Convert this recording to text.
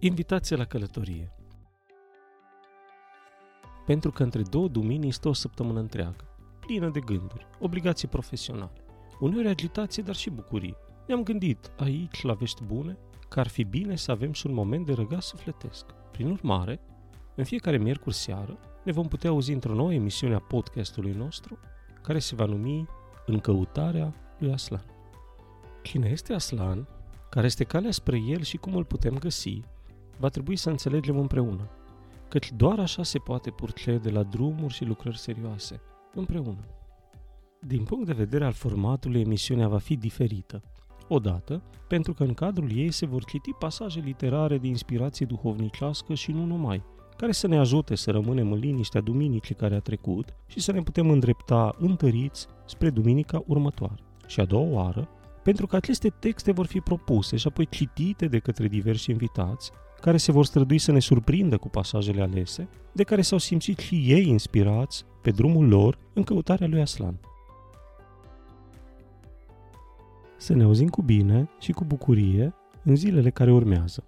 Invitație la călătorie Pentru că între două duminii stă o săptămână întreagă, plină de gânduri, obligații profesionale, uneori agitație, dar și bucurie. Ne-am gândit, aici, la vești bune, că ar fi bine să avem și un moment de răgaz sufletesc. Prin urmare, în fiecare miercuri seară, ne vom putea auzi într-o nouă emisiune a podcastului nostru, care se va numi În căutarea lui Aslan. Cine este Aslan? Care este calea spre el și cum îl putem găsi? Va trebui să înțelegem împreună, căci doar așa se poate purce de la drumuri și lucrări serioase, împreună. Din punct de vedere al formatului, emisiunea va fi diferită. Odată, pentru că în cadrul ei se vor citi pasaje literare de inspirație duhovnicească și nu numai, care să ne ajute să rămânem în liniștea duminicii care a trecut și să ne putem îndrepta întăriți spre duminica următoare. Și a doua oară, pentru că aceste texte vor fi propuse și apoi citite de către diversi invitați, care se vor strădui să ne surprindă cu pasajele alese, de care s-au simțit și ei inspirați pe drumul lor în căutarea lui Aslan. Să ne auzim cu bine și cu bucurie în zilele care urmează.